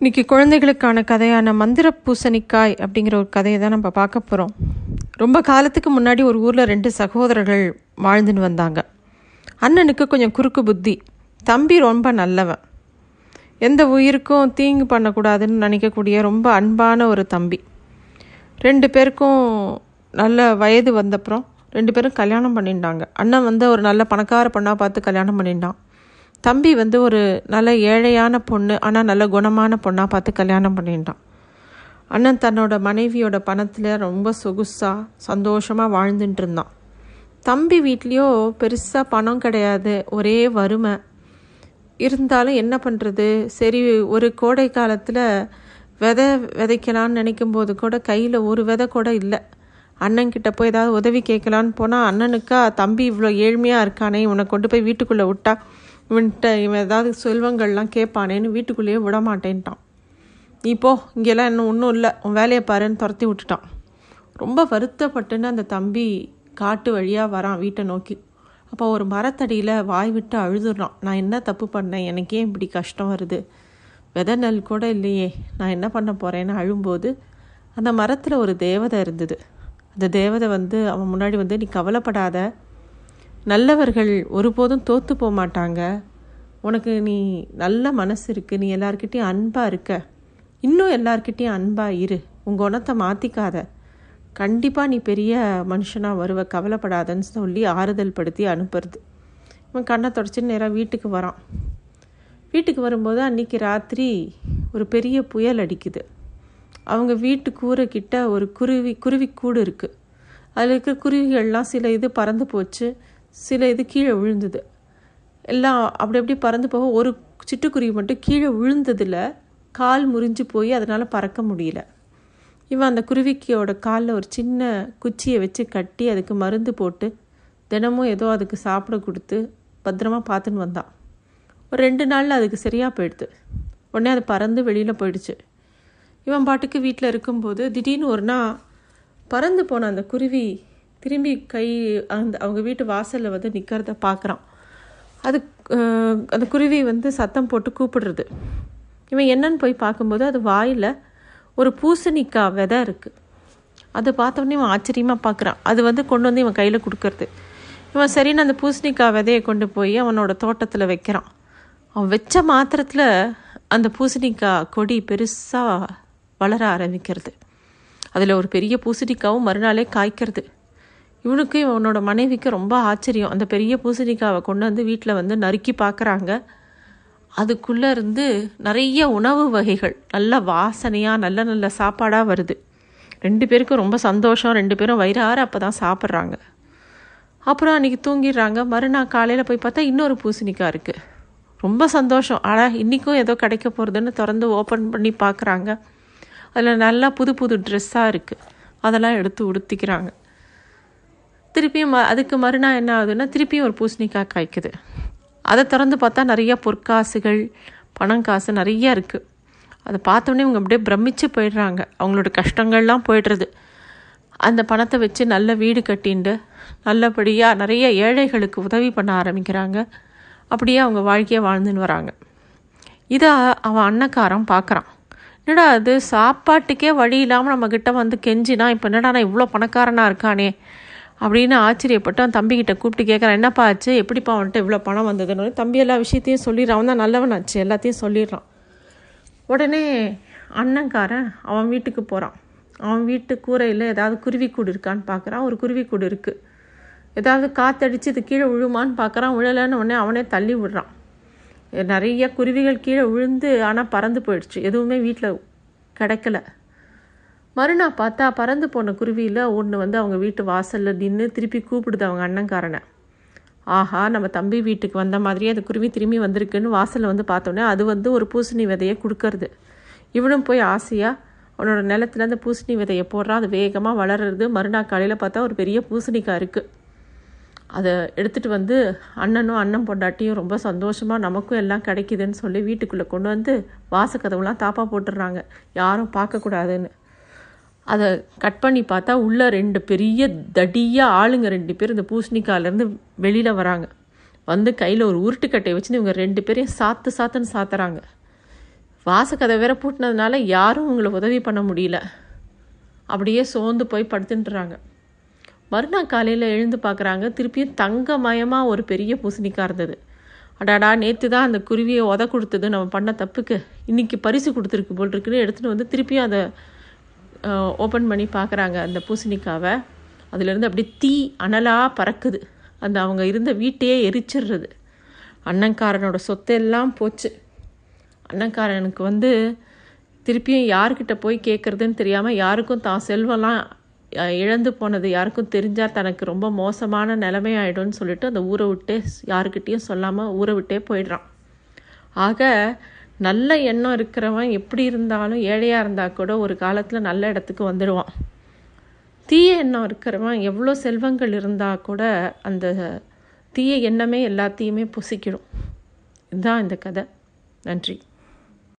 இன்றைக்கி குழந்தைகளுக்கான கதையான மந்திர பூசணிக்காய் அப்படிங்கிற ஒரு கதையை தான் நம்ம பார்க்க போகிறோம் ரொம்ப காலத்துக்கு முன்னாடி ஒரு ஊரில் ரெண்டு சகோதரர்கள் வாழ்ந்துன்னு வந்தாங்க. அண்ணனுக்கு கொஞ்சம் குறுக்கு புத்தி தம்பி ரொம்ப நல்லவன். எந்த உயிருக்கும் தீங்கு பண்ணக்கூடாதுன்னு நினைக்கக்கூடிய ரொம்ப அன்பான ஒரு தம்பி. ரெண்டு பேருக்கும் நல்ல வயது வந்தப்புறம் ரெண்டு பேரும் கல்யாணம் பண்ணிட்டாங்க. அண்ணன் வந்து ஒரு நல்ல பணக்கார பொண்ணாக பார்த்து கல்யாணம் பண்ணிட்டான். தம்பி வந்து ஒரு நல்ல ஏழையான பொண்ணு ஆனால் நல்ல குணமான பொண்ணாக பார்த்து கல்யாணம் பண்ணிட்டான். அண்ணன் தன்னோட மனைவியோட பணத்தில் ரொம்ப சொகுசாக சந்தோஷமாக வாழ்ந்துட்டு இருந்தான். தம்பி வீட்லேயோ பெருசாக பணம் கிடையாது ஒரே வறுமை. இருந்தாலும் என்ன பண்ணுறது சரி ஒரு கோடை காலத்தில் விதை விதைக்கலான்னு நினைக்கும் போது கூட கையில் ஒரு விதை கூட இல்லை. அண்ணன்கிட்ட போய் ஏதாவது உதவி கேட்கலான்னு போனால் அண்ணனுக்கா தம்பி இவ்வளோ ஏழ்மையாக இருக்கானே உன்னை கொண்டு போய் வீட்டுக்குள்ளே விட்டா இவன்கிட்ட இவன் ஏதாவது செல்வங்கள்லாம் கேட்பானேன்னு வீட்டுக்குள்ளேயே விட மாட்டேன்ட்டான் நீ போ இங்கெல்லாம் இன்னும் ஒன்றும் இல்லை. உன் வேலையை பாருன்னு துரத்தி விட்டுட்டான். ரொம்ப வருத்தப்பட்டுன்னு அந்த தம்பி காட்டு வழியாக வரான் வீட்டை நோக்கி. அப்போ ஒரு மரத்தடியில் வாய் விட்டு அழுதுறான். நான் என்ன தப்பு பண்ணேன்? எனக்கே இப்படி கஷ்டம் வருது? வெதை நெல் கூட இல்லையே. நான் என்ன பண்ண போகிறேன்னு அழும்போது அந்த மரத்தில் ஒரு தேவதை இருந்தது. அந்த தேவதை வந்து அவன் முன்னாடி வந்து நீ கவலைப்படாத. நல்லவர்கள் ஒருபோதும் தோற்று போக மாட்டாங்க. உனக்கு நீ நல்ல மனசு இருக்குது நீ எல்லார்கிட்டேயும் அன்பாக இருக்க. இன்னும் எல்லார்கிட்டேயும் அன்பாக இரு. உங்கள் குணத்தை மாற்றிக்காத கண்டிப்பாக நீ பெரிய மனுஷனாக வருவ கவலைப்படாதன்னு சொல்லி ஆறுதல் படுத்தி அனுப்புறது. இவன் கண்ணை தொடச்சின்னு நேராக வீட்டுக்கு வரான். வீட்டுக்கு வரும்போது அன்றைக்கி ராத்திரி ஒரு பெரிய புயல் அடிக்குது. அவங்க வீட்டு கூரை கிட்ட ஒரு குருவி குருவி கூடு இருக்குது அதில் இருக்கிற குருவிகள்லாம் சில இது பறந்து போச்சு. சில இது கீழே விழுந்தது. எல்லாம் அப்படி அப்படி பறந்து போக ஒரு சிட்டுக்குருவி மட்டும் கீழே விழுந்ததில் கால் முறிஞ்சு போய் அதனால் பறக்க முடியல. இவன் அந்த குருவிக்கியோட காலில் ஒரு சின்ன குச்சியை வச்சு கட்டி அதுக்கு மருந்து போட்டு தினமும் ஏதோ அதுக்கு சாப்பிட கொடுத்து பத்திரமா பார்த்துன்னு வந்தான். ஒரு ரெண்டு நாளில் அதுக்கு சரியாக போயிடுது. உடனே அது பறந்து வெளியில் போயிடுச்சு. இவன் பாட்டுக்கு வீட்டில் இருக்கும்போது திடீர்னு ஒரு நாள் பறந்து போன அந்த குருவி திரும்பி கை அந்த அவங்க வீட்டு வாசலில் வந்து நிற்கிறத பார்க்குறான் அது அந்த குருவி வந்து சத்தம் போட்டு கூப்பிடுறது. இவன் என்னன்னு போய் பார்க்கும்போது அது வாயில் ஒரு பூசணிக்காய் விதை இருக்குது அதை பார்த்தோன்னே இவன் ஆச்சரியமாக பார்க்குறான் அது வந்து கொண்டு வந்து இவன் கையில் கொடுக்கறது. இவன் சரின்னு அந்த பூசணிக்காய் விதையை கொண்டு போய் அவனோட தோட்டத்தில் வைக்கிறான். அவன் வச்ச மாத்திரத்தில் அந்த பூசணிக்காய் கொடி பெருசாக வளர ஆரம்பிக்கிறது. அதில் ஒரு பெரிய பூசணிக்காவும் மறுநாளே காய்க்கிறது. இவனுக்கு இவனோட மனைவிக்கு ரொம்ப ஆச்சரியம். அந்த பெரிய பூசணிக்காவை கொண்டு வந்து வீட்டில் வந்து நறுக்கி பார்க்குறாங்க அதுக்குள்ளே இருந்து நிறைய உணவு வகைகள் நல்ல வாசனையாக நல்ல நல்ல சாப்பாடாக வருது. ரெண்டு பேருக்கும் ரொம்ப சந்தோஷம். ரெண்டு பேரும் வயிறார அப்போ தான் சாப்பிட்றாங்க. அப்புறம் அன்றைக்கி தூங்கிடுறாங்க. மறுநாள் காலையில் போய் பார்த்தா இன்னொரு பூசணிக்காய் இருக்குது ரொம்ப சந்தோஷம். ஆனால் இன்றைக்கும் ஏதோ கிடைக்க போகிறதுன்னு திறந்து ஓப்பன் பண்ணி பார்க்குறாங்க அதில் நல்லா புது புது ட்ரெஸ்ஸாக இருக்குது அதெல்லாம் எடுத்து உடுத்திக்கிறாங்க. திருப்பியும் ம அதுக்கு மறுநாள் என்ன ஆகுதுன்னா திருப்பியும் ஒரு பூசணிக்காய் காய்க்குது. அதை திறந்து பார்த்தா நிறைய பொற்காசுகள் பணம் காசு நிறைய இருக்குது அதை பார்த்தோன்னே இவங்க அப்படியே பிரமிச்சு போயிடுறாங்க. அவங்களோட கஷ்டங்கள்லாம் போயிடுறது. அந்த பணத்தை வச்சு நல்ல வீடு கட்டிண்டு நல்லபடியாக நிறைய ஏழைகளுக்கு உதவி பண்ண ஆரம்பிக்கிறாங்க. அப்படியே அவங்க வாழ்க்கையை வாழ்ந்துன்னு வராங்க. இதை அவன் அன்னக்காரன் பார்க்குறான். என்னடா அது சாப்பாட்டுக்கே வழி இல்லாமல் நம்மக்கிட்ட வந்து கெஞ்சினா இப்போ என்னடா நான் இவ்வளோ பணக்காரனாக இருக்கானே? அப்படின்னு ஆச்சரியப்பட்டு அவன் தம்பிக்கிட்ட கூப்பிட்டு கேட்குறான் என்னப்பா ஆச்சு? எப்படிப்பா அவன்கிட்ட இவ்வளோ பணம் வந்ததுன்னு? தம்பி எல்லா விஷயத்தையும் சொல்லிடுறான். அவன் தான் நல்லவன் ஆச்சு எல்லாத்தையும் சொல்லிடுறான். உடனே அண்ணன்காரன் அவன் வீட்டுக்கு போகிறான் அவன் வீட்டு கூரையில் ஏதாவது குருவிக்கூடு இருக்கான்னு பார்க்குறான் ஒரு குருவிக்கூடு இருக்குது ஏதாவது காற்றடிச்சு இது கீழே விழுமான்னு பார்க்குறான் விழலைன்னு உடனே அவனே தள்ளி விடுறான். நிறைய குருவிகள் கீழே விழுந்து ஆனால் பறந்து போயிடுச்சு. எதுவுமே வீட்டில் கிடைக்கல. மறுநாள் பார்த்தா பறந்து போன குருவியில் ஒன்று வந்து அவங்க வீட்டு வாசலில் நின்று திருப்பி கூப்பிடுது அவங்க அண்ணன்காரனை. ஆஹா நம்ம தம்பி வீட்டுக்கு வந்த மாதிரியே அந்த குருவி திரும்பி வந்திருக்குன்னு வாசலில் வந்து பார்த்தோன்னே அது வந்து ஒரு பூசணி விதையை கொடுக்கறது. இவனும் போய் ஆசையாக அவனோட நிலத்துல அந்த பூசணி விதையை போடுறான் அது வேகமாக வளர்றது. மறுநாள் காலையில் பார்த்தா ஒரு பெரிய பூசணிக்காய் இருக்குது அதை எடுத்துகிட்டு வந்து அண்ணனும் அண்ணன் பொண்டாட்டியும் ரொம்ப சந்தோஷமாக நமக்கும் எல்லாம் கிடைக்குதுன்னு சொல்லி வீட்டுக்குள்ளே கொண்டு வந்து வாசக்கதவுலாம் தாப்பாக போட்டுடுறாங்க. யாரும் பார்க்கக்கூடாதுன்னு. அதை கட் பண்ணி பார்த்தா உள்ளே ரெண்டு பெரிய தடியாக ஆளுங்க ரெண்டு பேர் இந்த பூசணிக்காயிலேருந்து வெளியில் வராங்க. வந்து கையில் ஒரு உருட்டுக்கட்டையை வச்சுன்னு இவங்க ரெண்டு பேரையும் சாத்து சாத்துன்னு சாத்துறாங்க. வாசக்கதை வேற பூட்டினதுனால யாரும் உங்களை உதவி பண்ண முடியல. அப்படியே சோர்ந்து போய் படுத்துட்டுறாங்க மறுநாள் காலையில் எழுந்து பார்க்குறாங்க திருப்பியும் தங்கமயமாக ஒரு பெரிய பூசணிக்காய் இருந்தது. அடாடா நேற்று தான் அந்த குருவியை உத கொடுத்தது நம்ம பண்ண தப்புக்கு. இன்றைக்கி பரிசு கொடுத்துருக்கு போல் இருக்குன்னு எடுத்துகிட்டு வந்து திருப்பியும் அதை ஓப்பன் பண்ணி பார்க்குறாங்க அந்த பூசணிக்காவை. அதுலேருந்து அப்படியே தீ அனலாக பறக்குது. அந்த அவங்க இருந்த வீட்டையே எரிச்சிடுறது. அண்ணன்காரனோட சொத்தெல்லாம் போச்சு. அண்ணன்காரனுக்கு வந்து திருப்பியும் யார்கிட்ட போய் கேட்குறதுன்னு தெரியாமல் யாருக்கும் தான் செல்வம்லாம் இழந்து போனது யாருக்கும் தெரிஞ்சால் தனக்கு ரொம்ப மோசமான நிலைமை ஆகிடும்னு சொல்லிட்டு அந்த ஊரை விட்டே யாருக்கிட்டேயும் சொல்லாமல் ஊரை விட்டே போயிடுறான். ஆக நல்ல எண்ணம் இருக்கிறவன் எப்படி இருந்தாலும் ஏழையாக இருந்தால் கூட ஒரு காலத்தில் நல்ல இடத்துக்கு வந்துடுவான். தீய எண்ணம் இருக்கிறவன் எவ்வளோ செல்வங்கள் இருந்தால் கூட அந்த தீய எண்ணமே எல்லாத்தையுமே புசிக்கிடும். இதுதான் இந்த கதை. நன்றி.